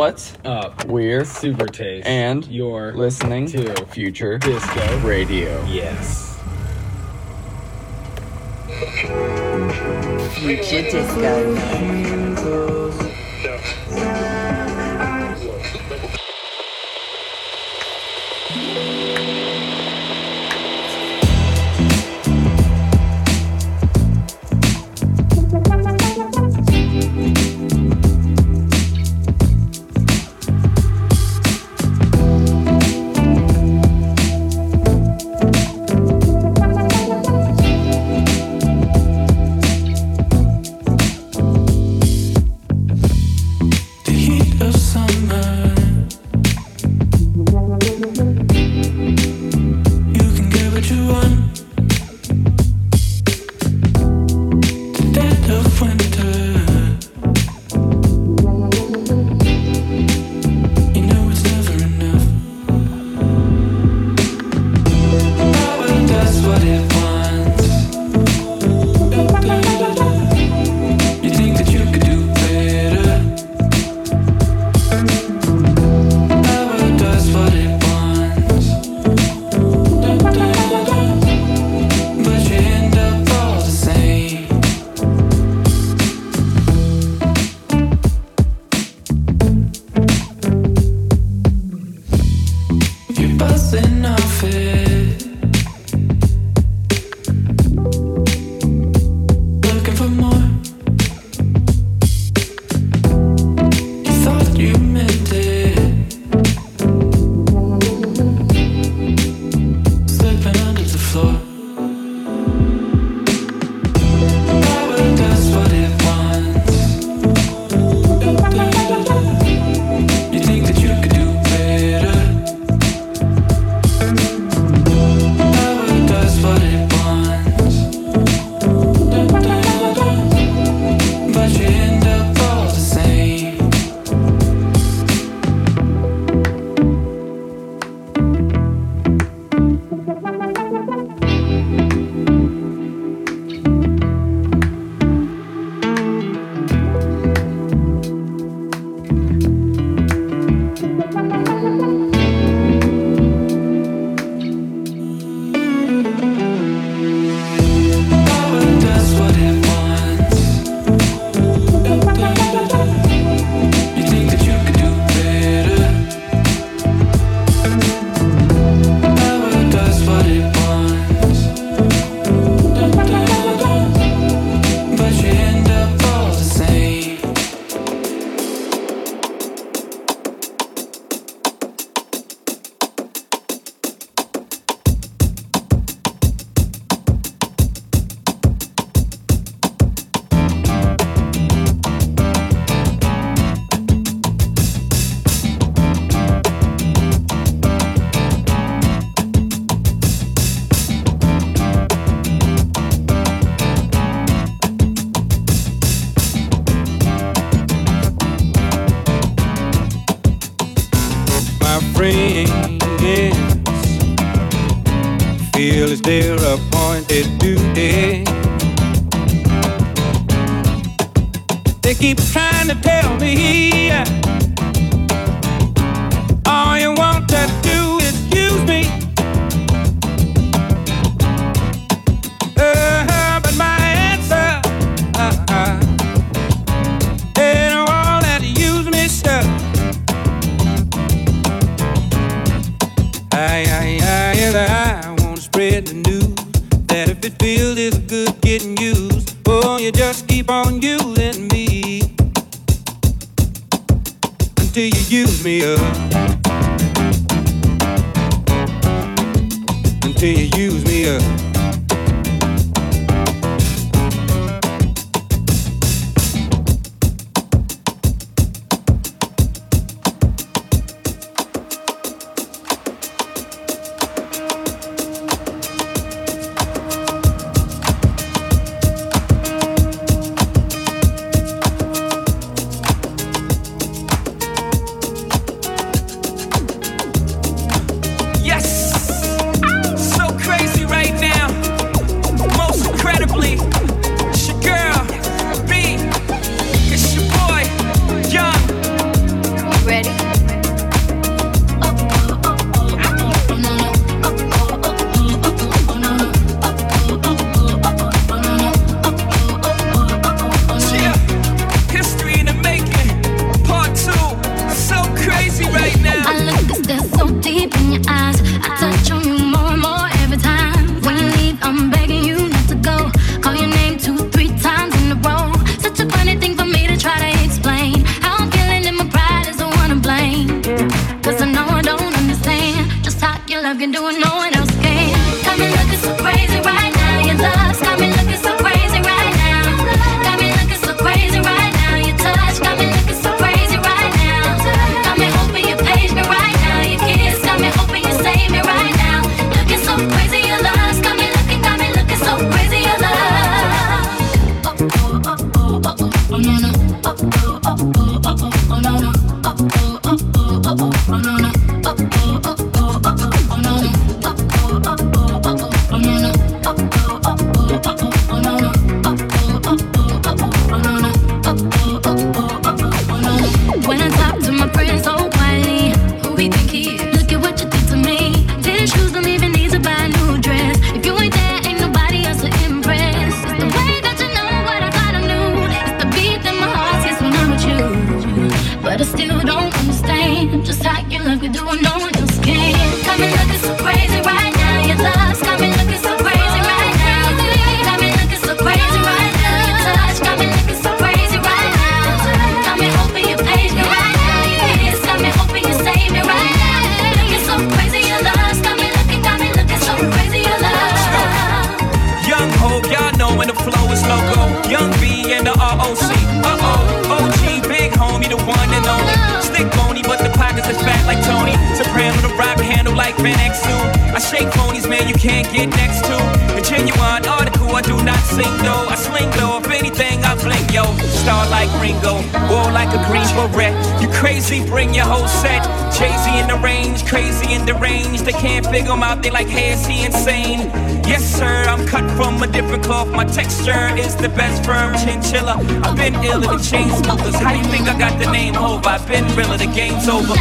What's up? We're Supertaste. And you're listening to Future Disco Radio. Yes. Future Disco. friends feel as their appointed duty. They keep trying to tell me me up. Go, wall like a green beret. You crazy, bring your whole set. Crazy in the range, crazy in the range. They can't figure them out, they like, hey, is he insane? Yes, sir, I'm cut from a different cloth. My texture is the best firm chinchilla. I've been ill in the chain smokers. How you think I got the name over? I've been real, the game's over.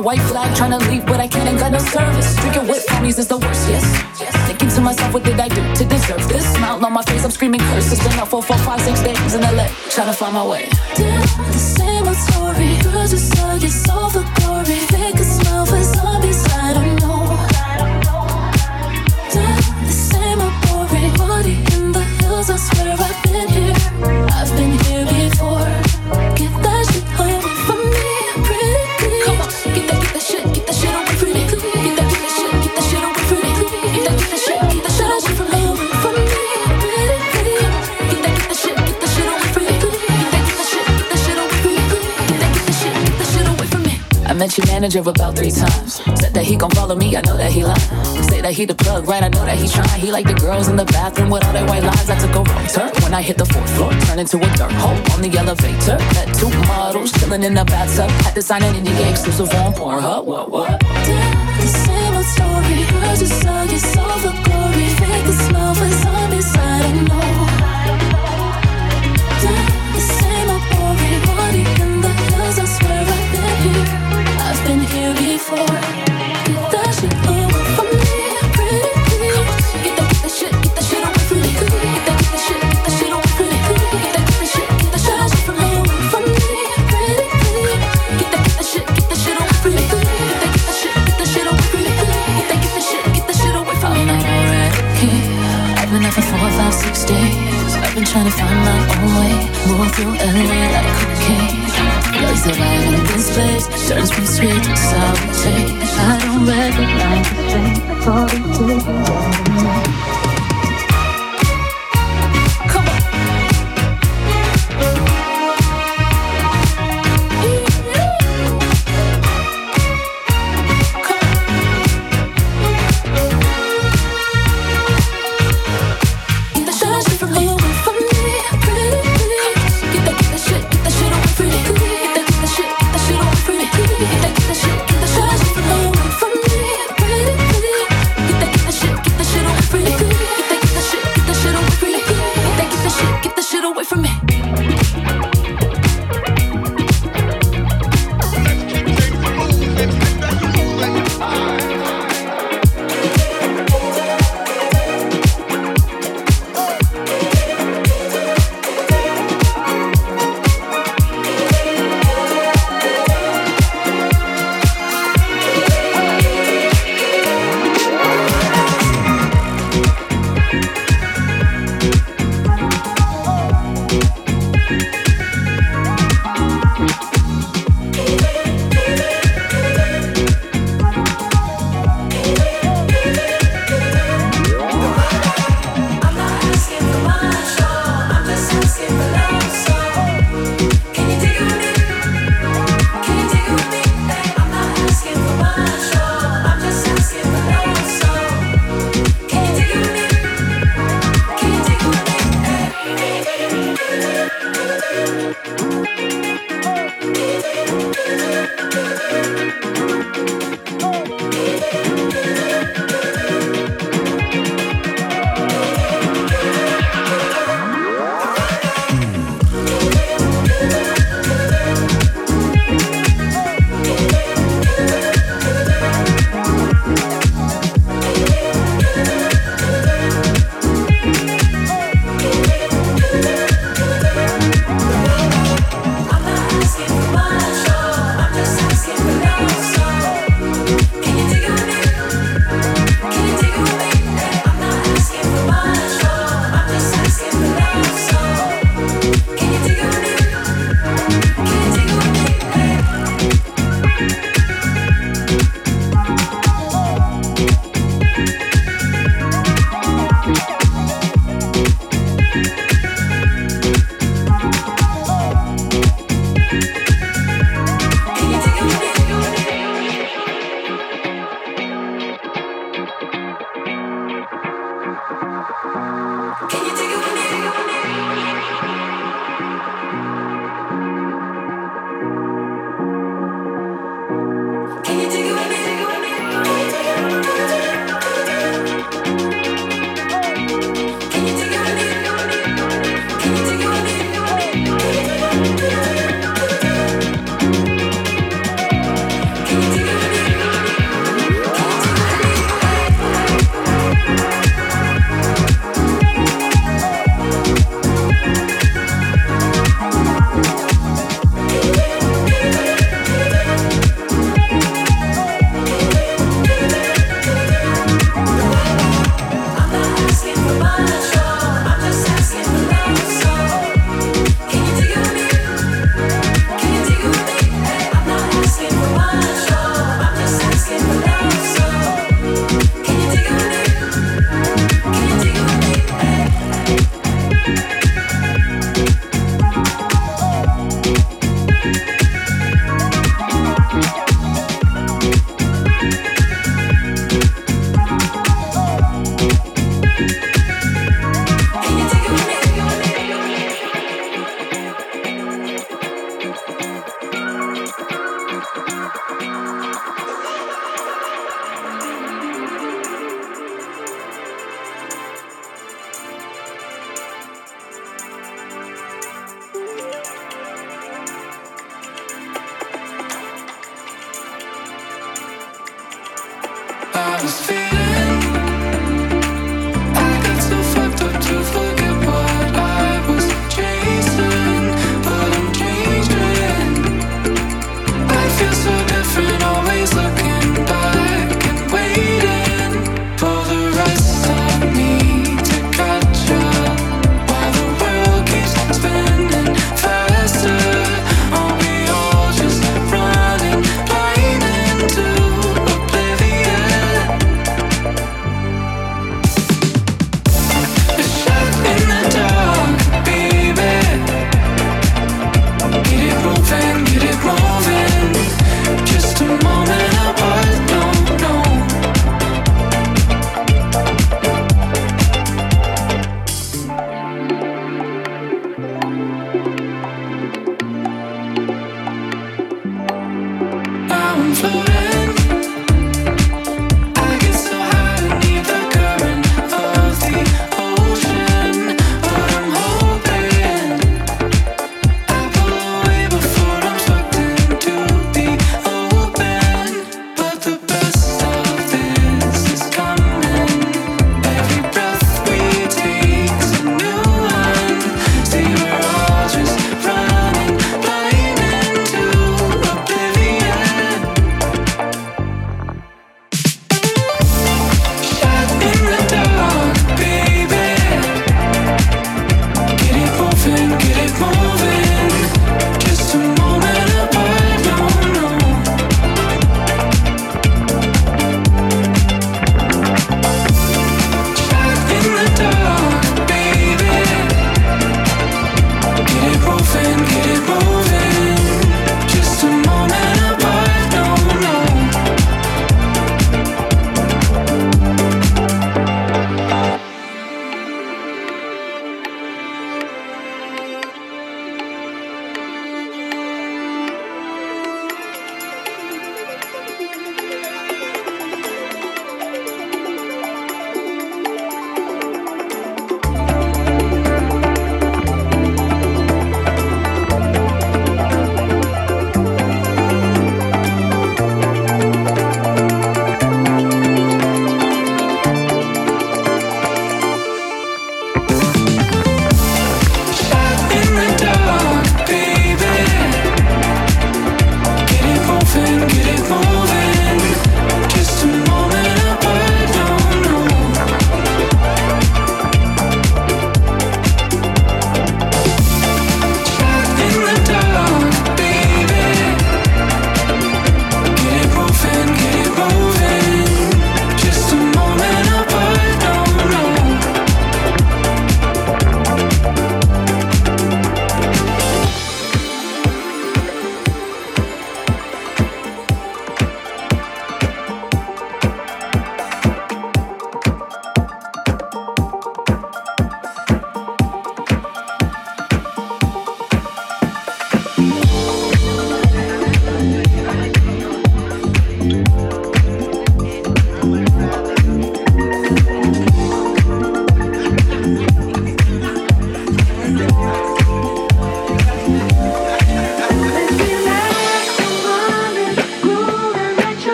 white flag, trying to leave, but I can't, ain't got no service. Drinking with homies is the worst, yes. Thinking to myself, what did I do to deserve this? Smile on my face, I'm screaming curses. Been out for four, five, six days in LA, trying to find my way. Damn, the same old story, girls are three times. Said that he gon' follow me, I know that he lied. Say that he the plug, right? I know that he trying. He like the girls in the bathroom with all their white lines. I took a wrong turn when I hit the fourth floor, turn into a dirt hole on the elevator. Met two models chilling in the bathtub. Had to sign an NDA exclusive on Pornhub. What what? Damn, the same old story. Hers is so over.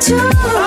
to